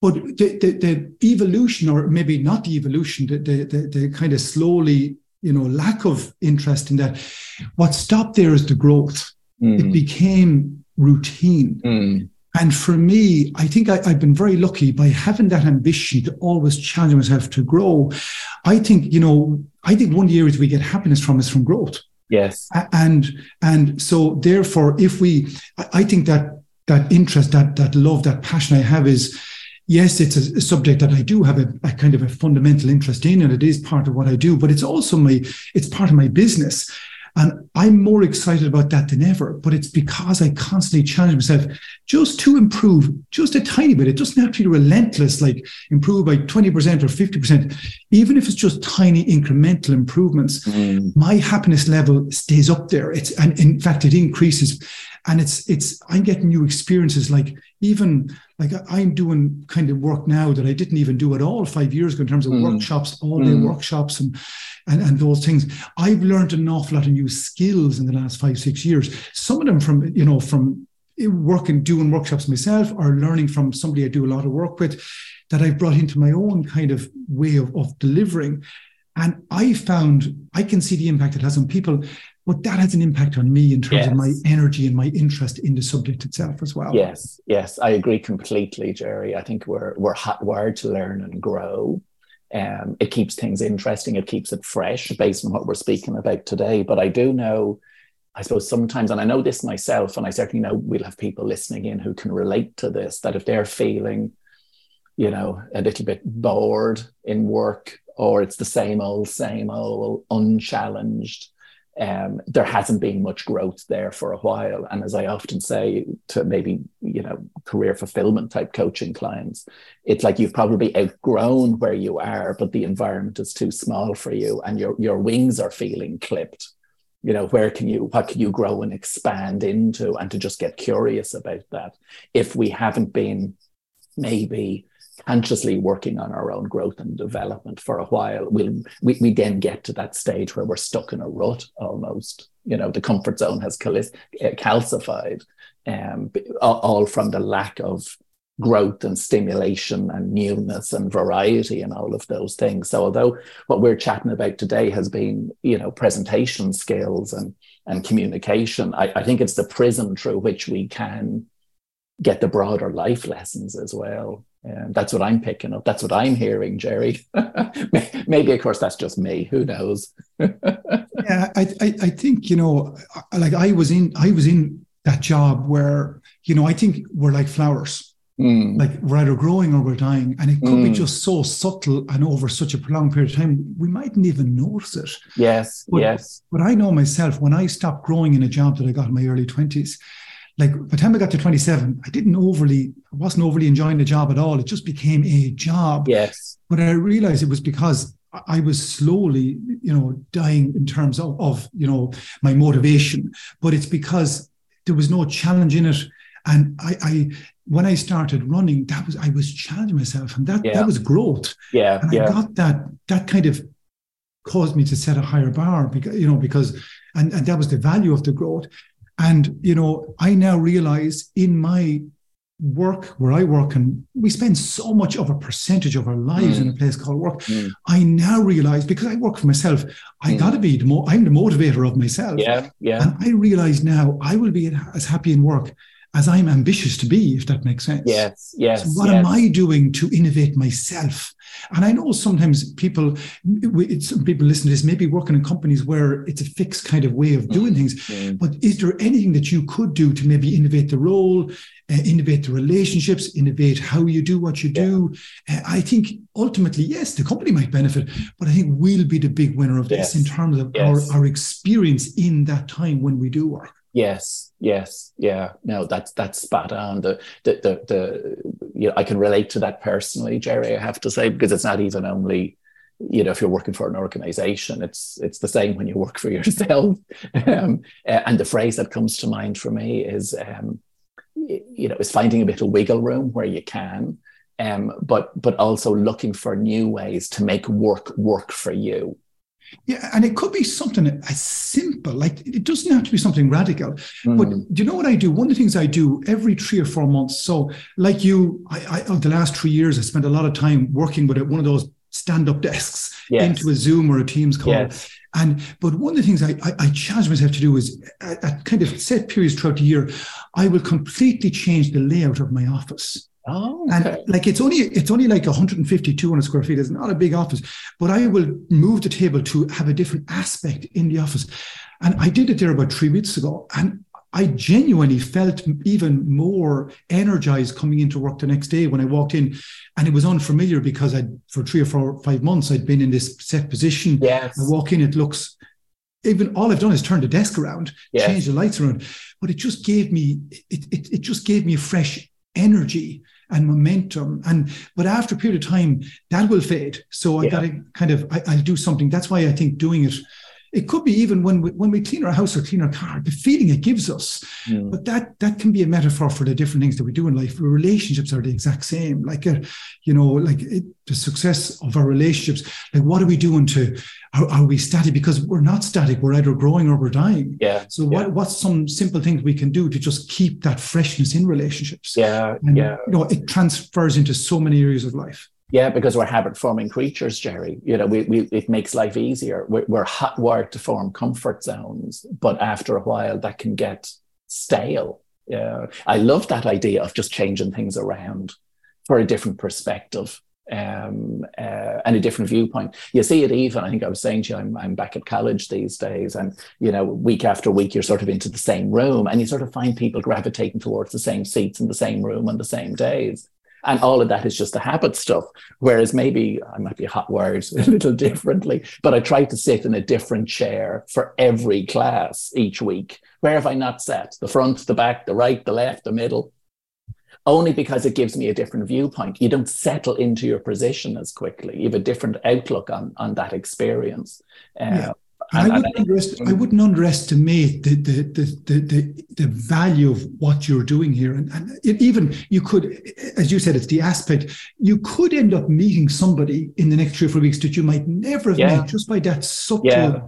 But the, the, the, evolution, or maybe not the evolution, the, the, the, the kind of slowly, you know, lack of interest in that, what stopped there is the growth. Mm. It became routine. Mm. And for me, I think I, have been very lucky by having that ambition to always challenge myself to grow. I think, you know, I think one of the areas we get happiness from is from growth. Yes. And and so therefore, if we I think that that interest, that that love, that passion I have is yes, it's a, a subject that I do have a, a, kind of a fundamental interest in, and it is part of what I do, but it's also my it's part of my business. And I'm more excited about that than ever. But it's because I constantly challenge myself just to improve just a tiny bit. It doesn't have to be relentless, like improve by 20% or 50%. Even if it's just tiny incremental improvements, mm. my happiness level stays up there. It's and in fact it increases. And it's it's I'm getting new experiences like even like I'm doing kind of work now that I didn't even do at all five years ago in terms of mm. workshops, all day mm. workshops and, and and those things. I've learned an awful lot of new skills in the last five, six years. Some of them from, you know, from working, doing workshops myself or learning from somebody I do a lot of work with that I've brought into my own kind of way of, of delivering. And I found I can see the impact it has on people but that has an impact on me in terms yes. of my energy and my interest in the subject itself as well. Yes, yes, I agree completely, Gerry. I think we're we're hardwired to learn and grow. Um, it keeps things interesting. It keeps it fresh based on what we're speaking about today. But I do know, I suppose sometimes, and I know this myself, and I certainly know we'll have people listening in who can relate to this. That if they're feeling, you know, a little bit bored in work, or it's the same old, same old, unchallenged um, there hasn't been much growth there for a while. And as I often say to maybe, you know, career fulfillment type coaching clients, it's like you've probably outgrown where you are, but the environment is too small for you and your, your wings are feeling clipped. You know, where can you, what can you grow and expand into? And to just get curious about that. If we haven't been maybe consciously working on our own growth and development for a while, we'll, we, we then get to that stage where we're stuck in a rut almost. You know, the comfort zone has uh, calcified, um, all from the lack of growth and stimulation and newness and variety and all of those things. So although what we're chatting about today has been, you know, presentation skills and and communication, I, I think it's the prism through which we can get the broader life lessons as well. And that's what I'm picking up. That's what I'm hearing, Gerry. Maybe, of course, that's just me. Who knows? yeah, I, I, I think you know, like I was in, I was in that job where you know, I think we're like flowers. Mm. Like we're either growing or we're dying, and it could mm. be just so subtle and over such a prolonged period of time, we mightn't even notice it. Yes, but, yes. But I know myself when I stopped growing in a job that I got in my early twenties, like by the time I got to 27, I didn't overly, I wasn't overly enjoying the job at all. It just became a job. Yes. But I realized it was because I was slowly, you know, dying in terms of, of, you know, my motivation. But it's because there was no challenge in it. And I, I when I started running, that was I was challenging myself, and that yeah. that was growth. Yeah. And yeah. I got that that kind of caused me to set a higher bar because you know because and, and that was the value of the growth and, you know, I now realize in my work where I work, and we spend so much of a percentage of our lives mm. in a place called work. Mm. I now realize because I work for myself, I mm. got to be the mo- I'm the motivator of myself. Yeah, yeah. And I realize now I will be as happy in work as I'm ambitious to be, if that makes sense. Yes, yes. So what yes. am I doing to innovate myself? And I know sometimes people, some people listen to this, maybe working in companies where it's a fixed kind of way of doing things. Mm-hmm. But is there anything that you could do to maybe innovate the role, uh, innovate the relationships, innovate how you do what you do? Uh, I think ultimately, yes, the company might benefit, but I think we'll be the big winner of this in terms of yes. our, our experience in that time when we do work. Yes, yes, yeah. No, that's that's spot on. The the the, the you know, I can relate to that personally, Gerry. I have to say because it's not even only you know if you're working for an organization it's it's the same when you work for yourself um, and the phrase that comes to mind for me is um, you know is finding a bit of wiggle room where you can um, but but also looking for new ways to make work work for you yeah, and it could be something as simple, like it doesn't have to be something radical. Mm. But do you know what I do? One of the things I do every three or four months. So, like you, I, I the last three years, I spent a lot of time working with one of those stand-up desks yes. into a Zoom or a Teams call. Yes. And but one of the things I, I, I challenge myself to do is at, at, kind of set periods throughout the year, I will completely change the layout of my office. Oh, okay. and like it's only it's only like 150, 200 square feet. It's not a big office, but I will move the table to have a different aspect in the office. And I did it there about three weeks ago, and I genuinely felt even more energized coming into work the next day when I walked in, and it was unfamiliar because I for three or four five months I'd been in this set position. Yes. I walk in, it looks even all I've done is turn the desk around, yes. change the lights around, but it just gave me it, it, it just gave me a fresh energy and momentum. And but after a period of time, that will fade. So I yeah. got to kind of I, I'll do something. That's why I think doing it it could be even when we, when we clean our house or clean our car, the feeling it gives us. Mm. But that that can be a metaphor for the different things that we do in life. relationships are the exact same. Like, a, uh, you know, like it, the success of our relationships. Like, what are we doing to? Are, are, we static? Because we're not static. We're either growing or we're dying. Yeah. So what, yeah. what's some simple things we can do to just keep that freshness in relationships? Yeah. And, yeah. You know, it transfers into so many areas of life. Yeah, because we're habit forming creatures, Gerry. You know, we, we it makes life easier. We're, we're to form comfort zones, but after a while, that can get stale. Yeah, I love that idea of just changing things around for a different perspective um, uh, and a different viewpoint. You see it even, I think I was saying to you, I'm, I'm back at college these days, and you know, week after week, you're sort of into the same room, and you sort of find people gravitating towards the same seats in the same room on the same days. And all of that is just the habit stuff. Whereas maybe I might be hot wired a little differently, but I try to sit in a different chair for every class each week. Where have I not sat? The front, the back, the right, the left, the middle. Only because it gives me a different viewpoint. You don't settle into your position as quickly. You have a different outlook on, on that experience. Yeah. Um, I, wouldn't underest- I wouldn't underestimate the, the, the, the, the value of what you're doing here. And, and it, even you could, as you said, it's the aspect, you could end up meeting somebody in the next three or four weeks that you might never have yeah. met just by that subtle yeah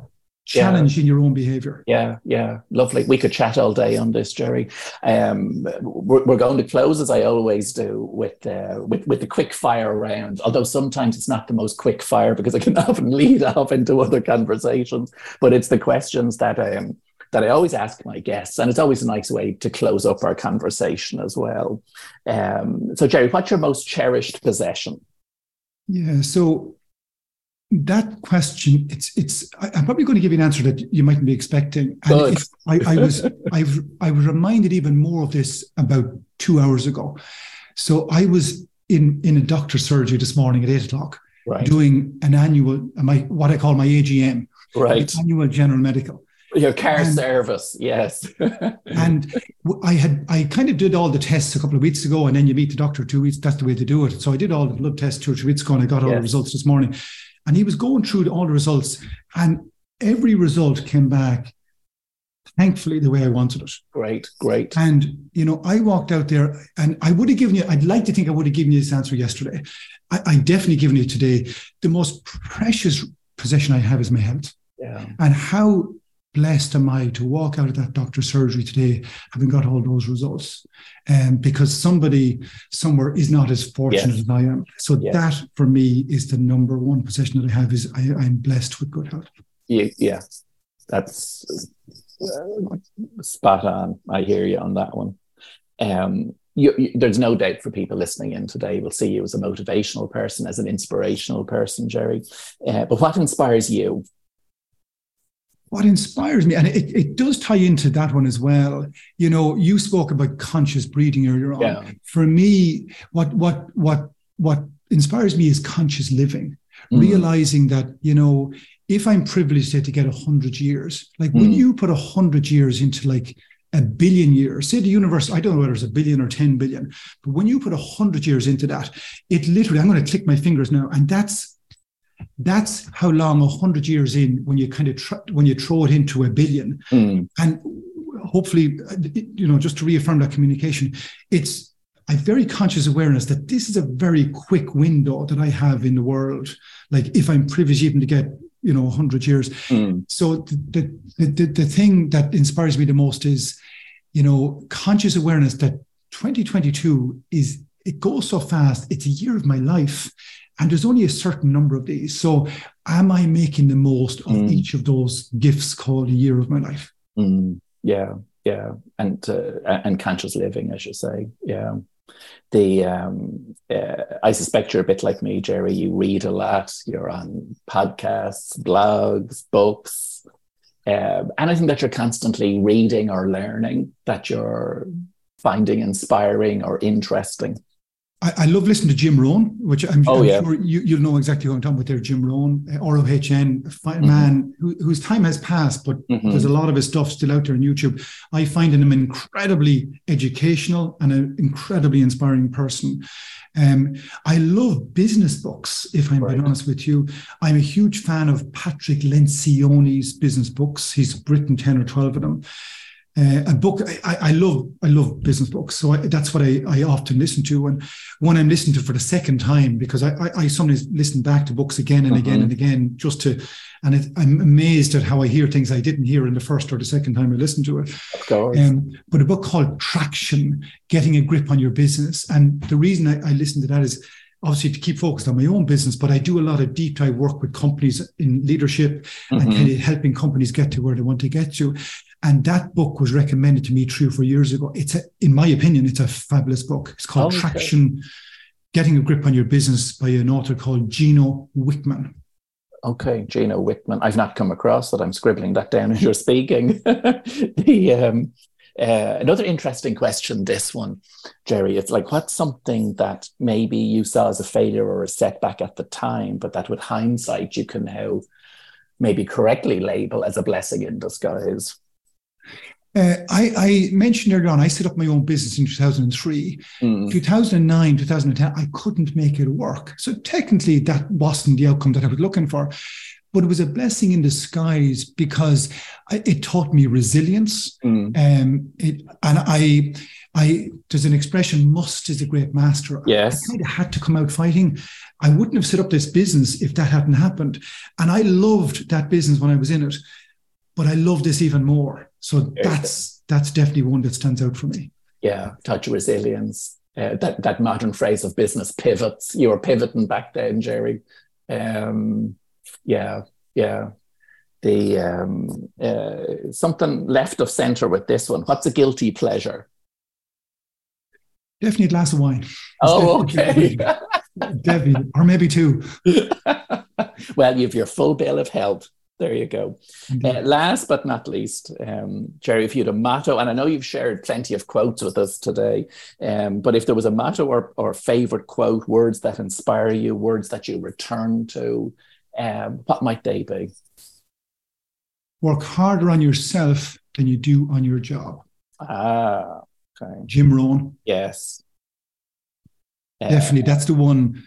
challenge yeah. in your own behavior. Yeah, yeah, lovely. We could chat all day on this, Gerry. Um, we're, we're going to close as I always do with uh, with with the quick fire round. Although sometimes it's not the most quick fire because it can often lead off into other conversations. But it's the questions that um that I always ask my guests, and it's always a nice way to close up our conversation as well. Um, so, Gerry, what's your most cherished possession? Yeah, so that question, it's it's. I'm probably going to give you an answer that you mightn't be expecting. And I, I was I I was reminded even more of this about two hours ago. So I was in in a doctor's surgery this morning at eight o'clock, right. doing an annual my what I call my AGM, right? Annual general medical. Your car and, service, yes. and I had I kind of did all the tests a couple of weeks ago, and then you meet the doctor two weeks. That's the way to do it. So I did all the blood tests two or three weeks ago, and I got all yes. the results this morning. And he was going through all the results, and every result came back, thankfully, the way I wanted it. Great, great. And, you know, I walked out there and I would have given you, I'd like to think I would have given you this answer yesterday. I, I definitely given you today. The most precious possession I have is my health. Yeah. And how blessed am I to walk out of that doctor's surgery today having got all those results? Um, because somebody somewhere is not as fortunate yes. as I am. So yes. that for me is the number one possession that I have is I, am blessed with good health. Yeah, yeah. that's uh, spot on. I hear you on that one. Um, you, you, there's no doubt for people listening in today will see you as a motivational person, as an inspirational person, Gerry. Uh, but what inspires you? What inspires me, and it, it does tie into that one as well. You know, you spoke about conscious breathing earlier on. Yeah. For me, what what what what inspires me is conscious living, mm. realizing that you know if I'm privileged to get a hundred years, like mm. when you put a hundred years into like a billion years, say the universe, I don't know whether it's a billion or 10 billion, but when you put a hundred years into that, it literally, I'm going to click my fingers now, and that's that's how long a hundred years in when you kind of tr- when you throw it into a billion, mm. and hopefully, you know, just to reaffirm that communication, it's a very conscious awareness that this is a very quick window that I have in the world. Like if I'm privileged even to get you know 100 years mm. so the, the, the the thing that inspires me the most is you know conscious awareness that 2022 is it goes so fast it's a year of my life and there's only a certain number of these so am i making the most of mm. each of those gifts called a year of my life mm. yeah yeah and uh, and conscious living as you say yeah the um, uh, I suspect you're a bit like me, Gerry. You read a lot. You're on podcasts, blogs, books, uh, anything that you're constantly reading or learning that you're finding inspiring or interesting. I, I, love listening to Jim Rohn, which I'm, oh, I'm yeah. sure you, will know exactly who I'm talking about there. Jim Rohn, uh, ROHN, mm-hmm. man who, whose time has passed, but mm-hmm. there's a lot of his stuff still out there on YouTube. I find him incredibly educational and an incredibly inspiring person. Um, I love business books, if I'm right. being honest with you. I'm a huge fan of Patrick Lencioni's business books. He's written 10 or 12 of them. Uh, a book I, I, love I love business books so I, that's what I, I often listen to and one I'm listening to for the second time because I, I, I sometimes listen back to books again and again mm-hmm. and again just to and it, I'm amazed at how I hear things I didn't hear in the first or the second time I listened to it. Of course. Um, but a book called Traction: Getting a Grip on Your Business, and the reason I, I listen to that is obviously to keep focused on my own business, but I do a lot of deep dive work with companies in leadership mm-hmm. and kind of helping companies get to where they want to get to. And that book was recommended to me three or four years ago. It's a, in my opinion, it's a fabulous book. It's called okay. Traction: Getting a Grip on Your Business by an author called Gino Wickman. Okay, Gino Wickman. I've not come across that. I'm scribbling that down as you're speaking. the um, uh, another interesting question. This one, Gerry. It's like what's something that maybe you saw as a failure or a setback at the time, but that with hindsight you can now maybe correctly label as a blessing in disguise. Uh, I, I, mentioned earlier on, I set up my own business in 2003. Mm. 2009, 2010, I couldn't make it work. So technically, that wasn't the outcome that I was looking for. But it was a blessing in disguise because I, it taught me resilience. Mm. Um, it, and I, I, there's an expression, must is a great master. Yes. I kind of had to come out fighting. I wouldn't have set up this business if that hadn't happened. And I loved that business when I was in it but I love this even more. So that's that's definitely one that stands out for me. Yeah, touch resilience. Uh, that that modern phrase of business pivots. You were pivoting back then, Gerry. Um, yeah, yeah. The um, uh, something left of center with this one. What's a guilty pleasure? Definitely a glass of wine. Oh, okay. definitely, or maybe two. well, you have your full bill of health. There you go. Uh, last but not least, um, Gerry, if you had a motto, and I know you've shared plenty of quotes with us today, um, but if there was a motto or, or favorite quote, words that inspire you, words that you return to, um, what might they be? Work harder on yourself than you do on your job. Ah, okay. Jim Rohn. Yes. Definitely. Uh, that's the one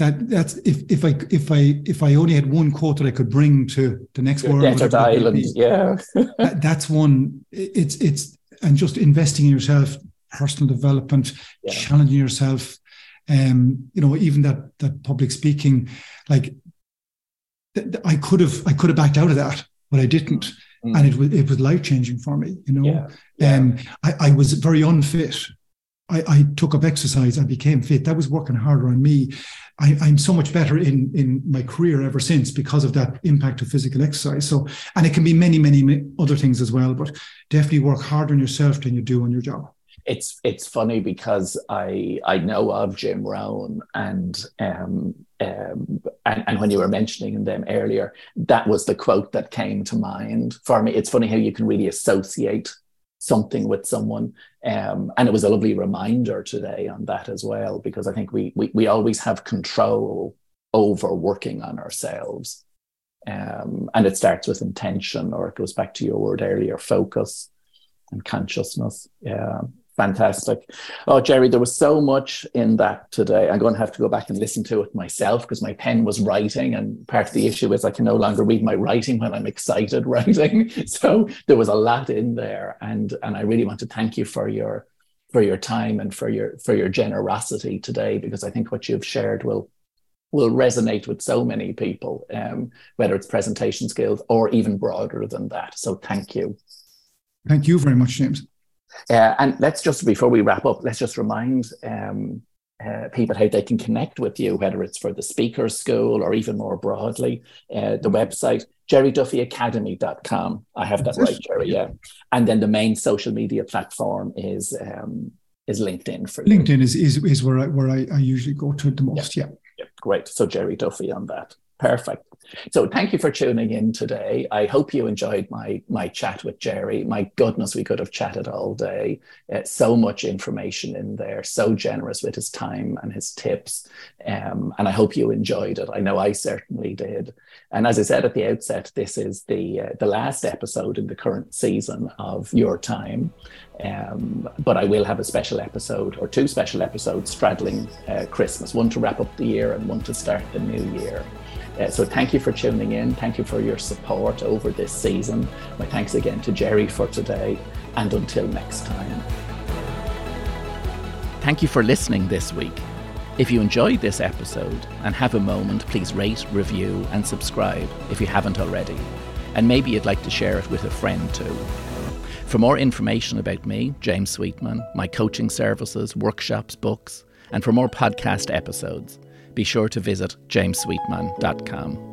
that that's if if I if I if I only had one quote that I could bring to the next world desert island, yeah, that, that's one. It's it's and just investing in yourself, personal development, yeah. challenging yourself. Um, you know, even that that public speaking, like th- th- I could have I could have backed out of that, but I didn't. mm. and it was it was life changing for me. You know, yeah. Yeah. Um, I, I was very unfit. I, I, took up exercise. I became fit. That was working harder on me. I, am so much better in in my career ever since because of that impact of physical exercise. So, and it can be many, many other things as well. But definitely work harder on yourself than you do on your job it's it's funny because I I know of Jim Rohn and um, um, and, and when you were mentioning them earlier, that was the quote that came to mind for me. It's funny how you can really associate something with someone, um, and it was a lovely reminder today on that as well because I think we we we always have control over working on ourselves, um, and it starts with intention, or it goes back to your word earlier, focus and consciousness. Yeah fantastic. Oh, Gerry, there was so much in that today. I'm going to have to go back and listen to it myself because my pen was writing, and part of the issue is I can no longer read my writing when I'm excited writing. So there was a lot in there, and and I really want to thank you for your for your time and for your for your generosity today because I think what you've shared will will resonate with so many people, um, whether it's presentation skills or even broader than that. So thank you. Thank you very much, James. Uh, and let's just, before we wrap up, let's just remind um, uh, people how they can connect with you, whether it's for the speaker school or even more broadly, uh, the website, gerryduffyacademy.com. I have that right, Gerry, yeah. And then the main social media platform is um, is LinkedIn for LinkedIn is, is, is where I, where I, I usually go to the most, yeah. yeah. yeah. Great. So Gerry Duffy on that. Perfect. So thank you for tuning in today. I hope you enjoyed my my chat with Gerry. My goodness, we could have chatted all day. Uh, so much information in there. So generous with his time and his tips. Um, and I hope you enjoyed it. I know I certainly did. And as I said at the outset, this is the uh, the last episode in the current season of Your Time. Um, but I will have a special episode or two special episodes straddling uh, Christmas, one to wrap up the year and one to start the new year. Uh, so thank you for tuning in. Thank you for your support over this season. My thanks again to Gerry for today. And until next time. Thank you for listening this week. If you enjoyed this episode and have a moment, please rate, review, and subscribe if you haven't already. And maybe you'd like to share it with a friend too. For more information about me, James Sweetman, my coaching services, workshops, books, and for more podcast episodes, be sure to visit jamessweetman.com.